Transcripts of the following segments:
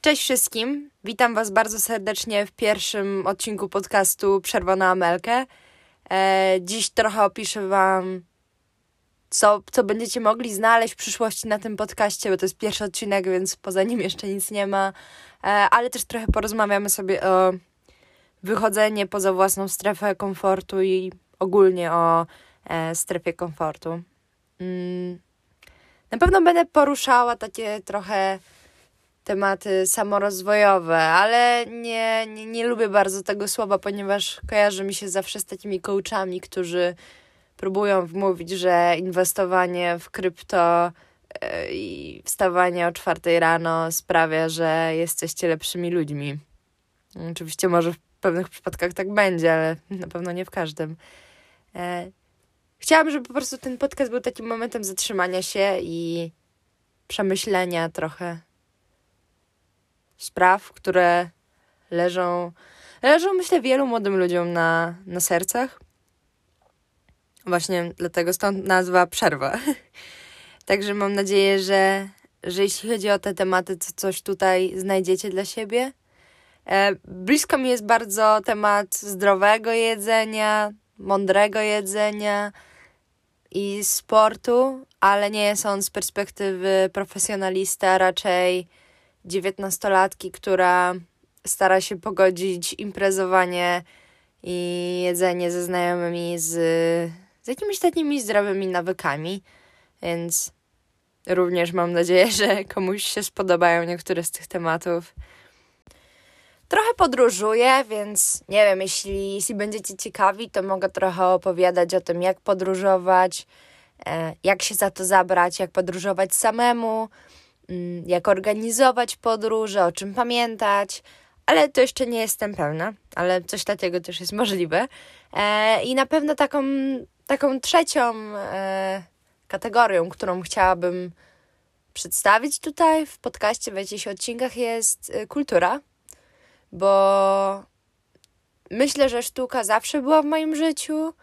Cześć wszystkim, witam Was bardzo serdecznie w pierwszym odcinku podcastu Przerwa na Amelkę. E, dziś trochę opiszę Wam, co, co będziecie mogli znaleźć w przyszłości na tym podcaście, bo to jest pierwszy odcinek, więc poza nim jeszcze nic nie ma. E, ale też trochę porozmawiamy sobie o wychodzenie poza własną strefę komfortu i ogólnie o e, strefie komfortu. Mm. Na pewno będę poruszała takie trochę tematy samorozwojowe, ale nie, nie, nie lubię bardzo tego słowa, ponieważ kojarzy mi się zawsze z takimi coachami, którzy próbują wmówić, że inwestowanie w krypto e, i wstawanie o czwartej rano sprawia, że jesteście lepszymi ludźmi. Oczywiście może w pewnych przypadkach tak będzie, ale na pewno nie w każdym. E, chciałam, żeby po prostu ten podcast był takim momentem zatrzymania się i przemyślenia trochę spraw, które leżą, leżą myślę wielu młodym ludziom na, na sercach. Właśnie dlatego stąd nazwa przerwa. Także mam nadzieję, że, że jeśli chodzi o te tematy, to coś tutaj znajdziecie dla siebie. E, blisko mi jest bardzo temat zdrowego jedzenia, mądrego jedzenia i sportu, ale nie jest on z perspektywy profesjonalista, raczej dziewiętnastolatki, która stara się pogodzić imprezowanie i jedzenie ze znajomymi z, z jakimiś takimi zdrowymi nawykami, więc również mam nadzieję, że komuś się spodobają niektóre z tych tematów. Trochę podróżuję, więc nie wiem, jeśli, jeśli będziecie ciekawi, to mogę trochę opowiadać o tym, jak podróżować, e, jak się za to zabrać, jak podróżować samemu, jak organizować podróże, o czym pamiętać, ale to jeszcze nie jestem pełna, ale coś takiego też jest możliwe. E, I na pewno taką, taką trzecią e, kategorią, którą chciałabym przedstawić tutaj w podcaście w jakichś odcinkach jest kultura bo myślę, że sztuka zawsze była w moim życiu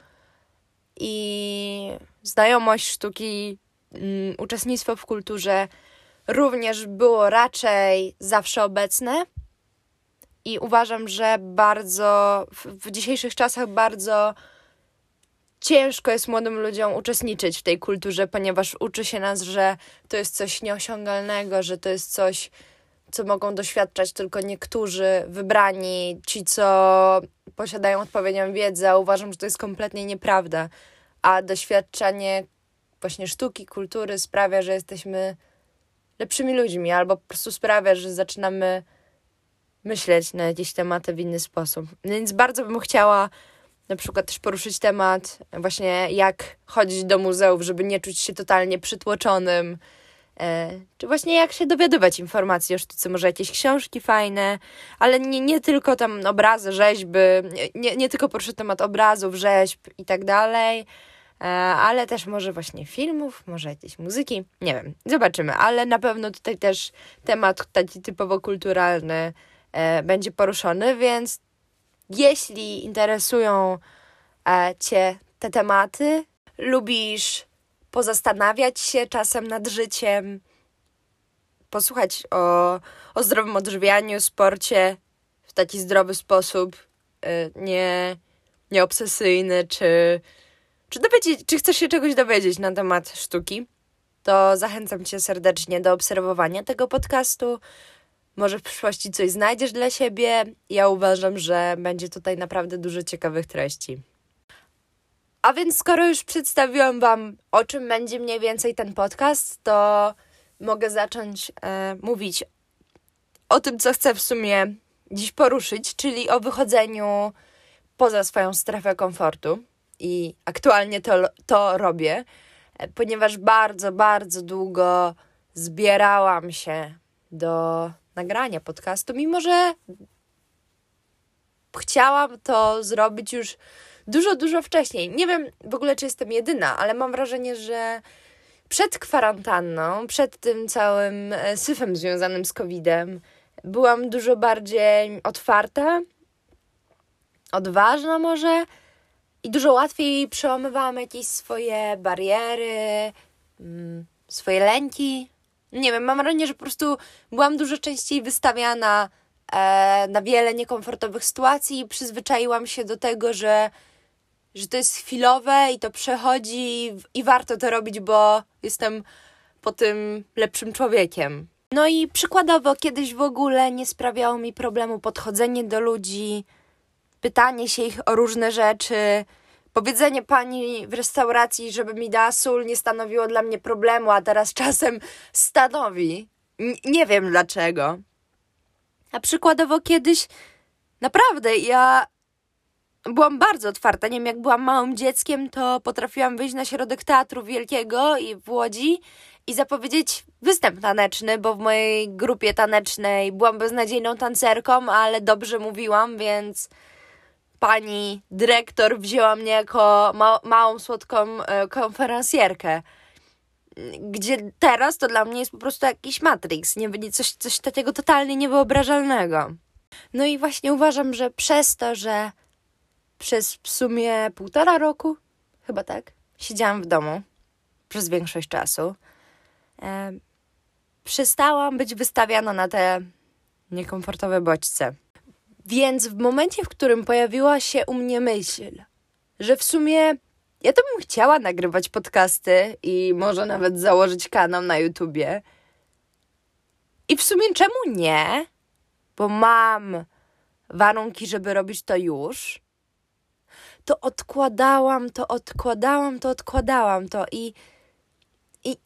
i znajomość sztuki, um, uczestnictwo w kulturze również było raczej zawsze obecne. I uważam, że bardzo w, dzisiejszych czasach bardzo ciężko jest młodym ludziom uczestniczyć w tej kulturze, ponieważ uczy się nas, że to jest coś nieosiągalnego, że to jest coś co mogą doświadczać tylko niektórzy wybrani, ci, co posiadają odpowiednią wiedzę. Uważam, że to jest kompletnie nieprawda. A doświadczenie właśnie sztuki, kultury sprawia, że jesteśmy lepszymi ludźmi, albo po prostu sprawia, że zaczynamy myśleć na jakieś tematy w inny sposób. Więc bardzo bym chciała na przykład też poruszyć temat właśnie jak chodzić do muzeów, żeby nie czuć się totalnie przytłoczonym, E, czy właśnie jak się dowiadywać informacji o sztuce, może jakieś książki fajne, ale nie, nie tylko tam obrazy, rzeźby, nie, nie tylko poruszę temat obrazów, rzeźb i tak dalej, ale też może właśnie filmów, może jakieś muzyki, nie wiem, zobaczymy, ale na pewno tutaj też temat taki typowo kulturalny e, będzie poruszony, więc jeśli interesują Cię te tematy, lubisz pozastanawiać się czasem nad życiem, posłuchać o, o zdrowym odżywianiu, sporcie w taki zdrowy sposób, nie, nie obsesyjny, czy, czy, dowiedzieć, czy chcesz się czegoś dowiedzieć na temat sztuki, to zachęcam Cię serdecznie do obserwowania tego podcastu. Może w przyszłości coś znajdziesz dla siebie. Ja uważam, że będzie tutaj naprawdę dużo ciekawych treści. A więc skoro już przedstawiłam Wam, o czym będzie mniej więcej ten podcast, to mogę zacząć e, mówić o tym, co chcę w sumie dziś poruszyć, czyli o wychodzeniu poza swoją strefę komfortu. I aktualnie to, to robię, ponieważ bardzo, bardzo długo zbierałam się do nagrania podcastu, mimo że chciałam to zrobić już dużo, dużo wcześniej. Nie wiem w ogóle, czy jestem jedyna, ale mam wrażenie, że przed kwarantanną, przed tym całym e, syfem związanym z COVID-em, byłam dużo bardziej otwarta, odważna może i dużo łatwiej przełamywałam jakieś swoje bariery, mm, swoje lęki, Nie wiem, mam wrażenie, że po prostu byłam dużo częściej wystawiana e, na wiele niekomfortowych sytuacji i przyzwyczaiłam się do tego, że, że to jest chwilowe i to przechodzi i warto to robić, bo jestem po tym lepszym człowiekiem. No i przykładowo, kiedyś w ogóle nie sprawiało mi problemu podchodzenie do ludzi, pytanie się ich o różne rzeczy, powiedzenie pani w restauracji, żeby mi dała sól, nie stanowiło dla mnie problemu, a teraz czasem stanowi. N nie wiem dlaczego. A przykładowo kiedyś naprawdę ja byłam bardzo otwarta. Nie wiem, jak byłam małym dzieckiem, to potrafiłam wyjść na środek teatru wielkiego i w Łodzi i zapowiedzieć występ taneczny, bo w mojej grupie tanecznej byłam beznadziejną tancerką, ale dobrze mówiłam, więc pani dyrektor wzięła mnie jako ma małą, słodką e, konferencjerkę. Gdzie teraz to dla mnie jest po prostu jakiś Matrix, nie, coś, coś takiego totalnie niewyobrażalnego. No i właśnie uważam, że przez to, że przez w sumie półtora roku, chyba tak, siedziałam w domu przez większość czasu, e, przestałam być wystawiana na te niekomfortowe bodźce. Więc w momencie, w którym pojawiła się u mnie myśl, że w sumie ja to bym chciała nagrywać podcasty i może nawet założyć kanał na YouTubie. I w sumie czemu nie? Bo mam warunki, żeby robić to już. To odkładałam, to odkładałam, to odkładałam to i, i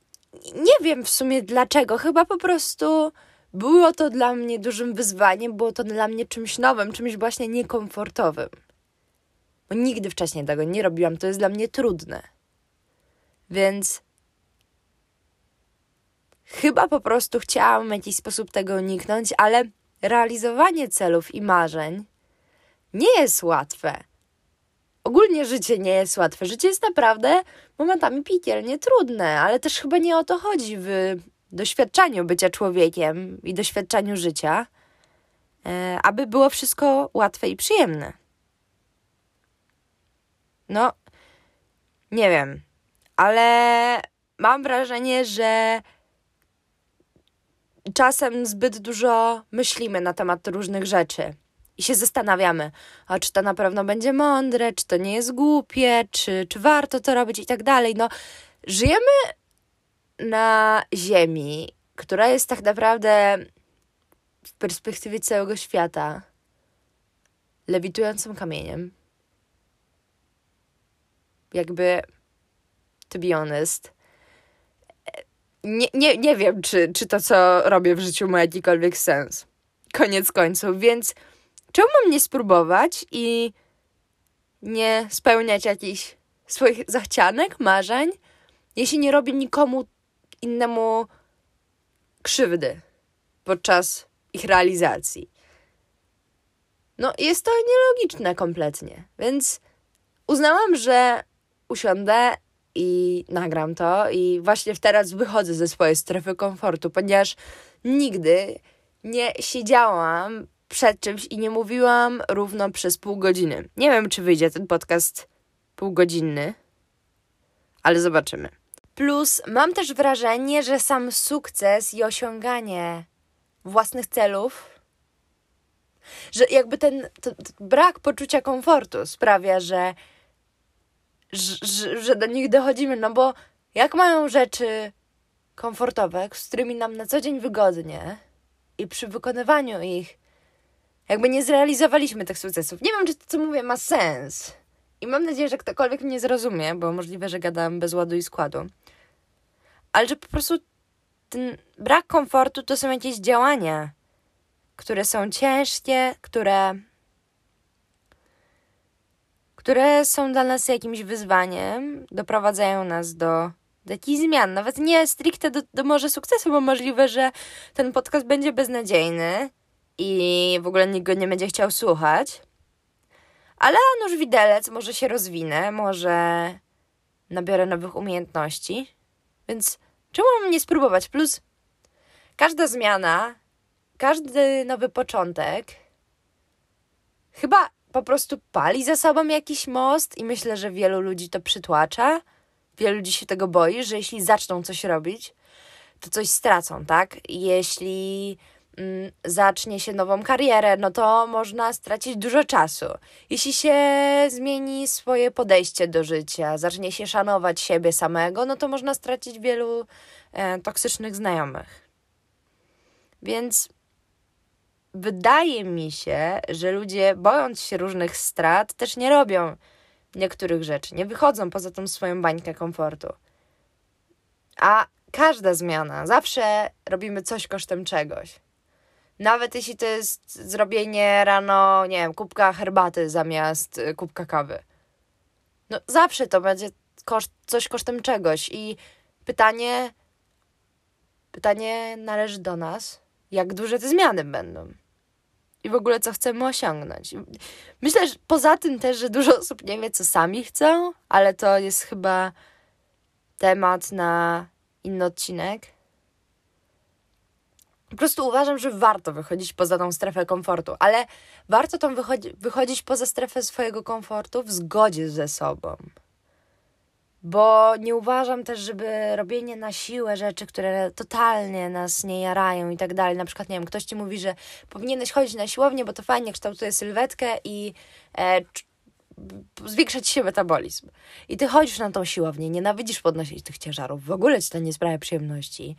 nie wiem w sumie dlaczego. Chyba po prostu było to dla mnie dużym wyzwaniem, było to dla mnie czymś nowym, czymś właśnie niekomfortowym. Bo nigdy wcześniej tego nie robiłam, to jest dla mnie trudne. Więc chyba po prostu chciałam w jakiś sposób tego uniknąć, ale realizowanie celów i marzeń nie jest łatwe. Ogólnie życie nie jest łatwe. Życie jest naprawdę momentami piekielnie trudne, ale też chyba nie o to chodzi w doświadczaniu bycia człowiekiem i doświadczaniu życia, e, aby było wszystko łatwe i przyjemne. No, nie wiem, ale mam wrażenie, że czasem zbyt dużo myślimy na temat różnych rzeczy i się zastanawiamy, a czy to na pewno będzie mądre, czy to nie jest głupie, czy, czy warto to robić i tak dalej. No, żyjemy na Ziemi, która jest tak naprawdę w perspektywie całego świata lewitującym kamieniem. Jakby, to be honest, nie, nie, nie wiem, czy, czy to, co robię w życiu ma jakikolwiek sens. Koniec końców, więc czemu mam nie spróbować i nie spełniać jakichś swoich zachcianek, marzeń, jeśli nie robię nikomu innemu krzywdy podczas ich realizacji. No, jest to nielogiczne kompletnie, więc uznałam, że usiądę i nagram to, i właśnie teraz wychodzę ze swojej strefy komfortu, ponieważ nigdy nie siedziałam przed czymś i nie mówiłam równo przez pół godziny. Nie wiem, czy wyjdzie ten podcast półgodzinny, ale zobaczymy. Plus mam też wrażenie, że sam sukces i osiąganie własnych celów, że jakby ten, ten brak poczucia komfortu sprawia, że, że, że do nich dochodzimy, no bo jak mają rzeczy komfortowe, z którymi nam na co dzień wygodnie i przy wykonywaniu ich jakby nie zrealizowaliśmy tych sukcesów. Nie wiem, czy to, co mówię, ma sens. I mam nadzieję, że ktokolwiek mnie zrozumie, bo możliwe, że gadam bez ładu i składu. Ale że po prostu ten brak komfortu to są jakieś działania, które są ciężkie, które które są dla nas jakimś wyzwaniem, doprowadzają nas do, do jakichś zmian. Nawet nie stricte do, do może sukcesu, bo możliwe, że ten podcast będzie beznadziejny i w ogóle nikt go nie będzie chciał słuchać. Ale nóż widelec może się rozwinę, może nabiorę nowych umiejętności. Więc czemu mam nie spróbować? Plus każda zmiana, każdy nowy początek chyba po prostu pali za sobą jakiś most i myślę, że wielu ludzi to przytłacza. Wielu ludzi się tego boi, że jeśli zaczną coś robić, to coś stracą, tak? Jeśli zacznie się nową karierę, no to można stracić dużo czasu. Jeśli się zmieni swoje podejście do życia, zacznie się szanować siebie samego, no to można stracić wielu e, toksycznych znajomych. Więc wydaje mi się, że ludzie, bojąc się różnych strat, też nie robią niektórych rzeczy, nie wychodzą poza tą swoją bańkę komfortu. A każda zmiana, zawsze robimy coś kosztem czegoś. Nawet jeśli to jest zrobienie rano, nie wiem, kubka herbaty zamiast y, kubka kawy. No zawsze to będzie koszt, coś kosztem czegoś i pytanie pytanie należy do nas, jak duże te zmiany będą i w ogóle co chcemy osiągnąć. Myślę, że poza tym też, że dużo osób nie wie, co sami chcą, ale to jest chyba temat na inny odcinek. Po prostu uważam, że warto wychodzić poza tą strefę komfortu, ale warto tam wychodzi, wychodzić poza strefę swojego komfortu w zgodzie ze sobą. Bo nie uważam też, żeby robienie na siłę rzeczy, które totalnie nas nie jarają i tak dalej. Na przykład, nie wiem, ktoś ci mówi, że powinieneś chodzić na siłownię, bo to fajnie kształtuje sylwetkę i e, zwiększa ci się metabolizm. I ty chodzisz na tą siłownię, nienawidzisz podnosić tych ciężarów, w ogóle ci to nie sprawia przyjemności.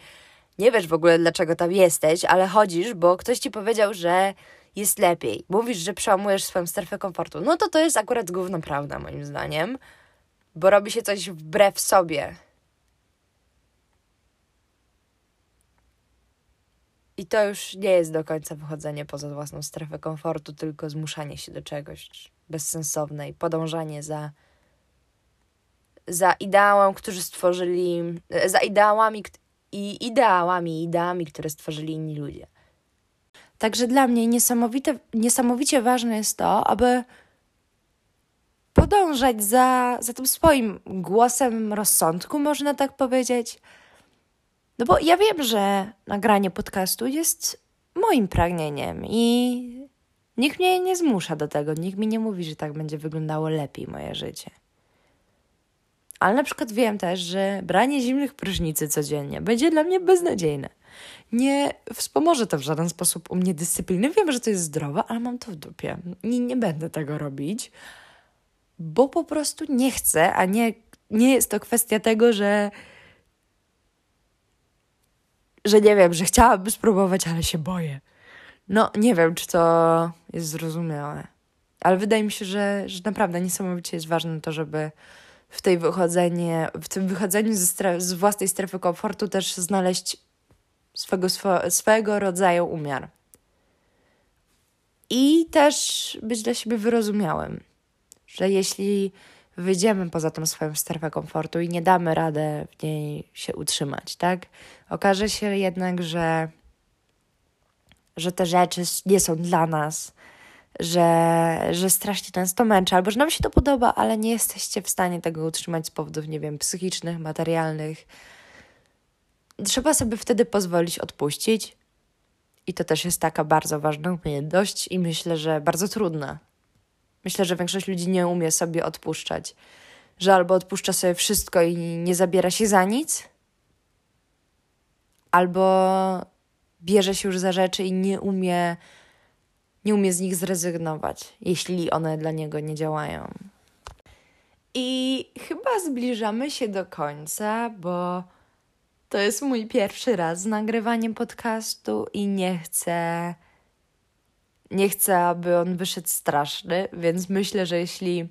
Nie wiesz w ogóle, dlaczego tam jesteś, ale chodzisz, bo ktoś ci powiedział, że jest lepiej. Mówisz, że przełamujesz swoją strefę komfortu. No to to jest akurat główna prawda, moim zdaniem bo robi się coś wbrew sobie. I to już nie jest do końca wychodzenie poza własną strefę komfortu, tylko zmuszanie się do czegoś bezsensowne i podążanie za, za ideałem, którzy stworzyli, za ideałami i ideałami ideami, które stworzyli inni ludzie. Także dla mnie niesamowite, niesamowicie ważne jest to, aby podążać za, za tym swoim głosem rozsądku, można tak powiedzieć. No bo ja wiem, że nagranie podcastu jest moim pragnieniem i nikt mnie nie zmusza do tego, nikt mi nie mówi, że tak będzie wyglądało lepiej moje życie. Ale na przykład wiem też, że branie zimnych prysznicy codziennie będzie dla mnie beznadziejne. Nie wspomoże to w żaden sposób u mnie dyscypliny. Wiem, że to jest zdrowe, ale mam to w dupie. Nie, nie będę tego robić bo po prostu nie chcę, a nie, nie jest to kwestia tego, że że nie wiem, że chciałabym spróbować, ale się boję. No, nie wiem, czy to jest zrozumiałe. Ale wydaje mi się, że, że naprawdę niesamowicie jest ważne to, żeby w, tej wychodzenie, w tym wychodzeniu ze stref, z własnej strefy komfortu też znaleźć swego, swego rodzaju umiar. I też być dla siebie wyrozumiałym że jeśli wyjdziemy poza tą swoją strefę komfortu i nie damy radę w niej się utrzymać, tak? Okaże się jednak, że, że te rzeczy nie są dla nas, że, że strasznie nas to albo że nam się to podoba, ale nie jesteście w stanie tego utrzymać z powodów, nie wiem, psychicznych, materialnych. Trzeba sobie wtedy pozwolić odpuścić. I to też jest taka bardzo ważna umiejętność, i myślę, że bardzo trudna, Myślę, że większość ludzi nie umie sobie odpuszczać. Że albo odpuszcza sobie wszystko i nie zabiera się za nic, albo bierze się już za rzeczy i nie umie, nie umie z nich zrezygnować, jeśli one dla niego nie działają. I chyba zbliżamy się do końca, bo to jest mój pierwszy raz z nagrywaniem podcastu i nie chcę nie chcę, aby on wyszedł straszny, więc myślę, że jeśli,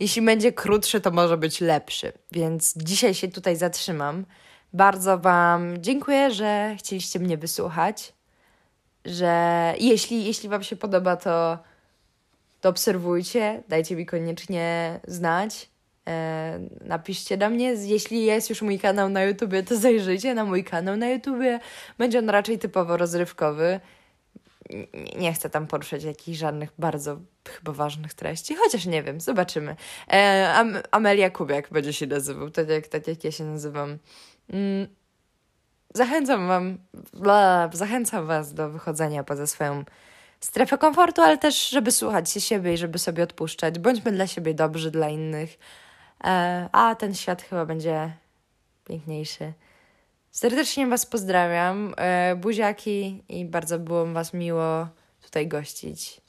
jeśli będzie krótszy, to może być lepszy. Więc dzisiaj się tutaj zatrzymam. Bardzo Wam dziękuję, że chcieliście mnie wysłuchać. Że jeśli, jeśli Wam się podoba, to, to obserwujcie, dajcie mi koniecznie znać. E, napiszcie do mnie. Jeśli jest już mój kanał na YouTube, to zajrzyjcie na mój kanał na YouTube. Będzie on raczej typowo rozrywkowy nie chcę tam poruszać jakichś żadnych bardzo chyba ważnych treści, chociaż nie wiem, zobaczymy. E, Am Amelia Kubiak będzie się nazywał, tak jak, tak jak ja się nazywam. Mm. Zachęcam wam, bla, zachęcam was do wychodzenia poza swoją strefę komfortu, ale też, żeby słuchać się siebie i żeby sobie odpuszczać. Bądźmy dla siebie dobrzy, dla innych, e, a ten świat chyba będzie piękniejszy. Serdecznie Was pozdrawiam, e, buziaki i bardzo było Was miło tutaj gościć.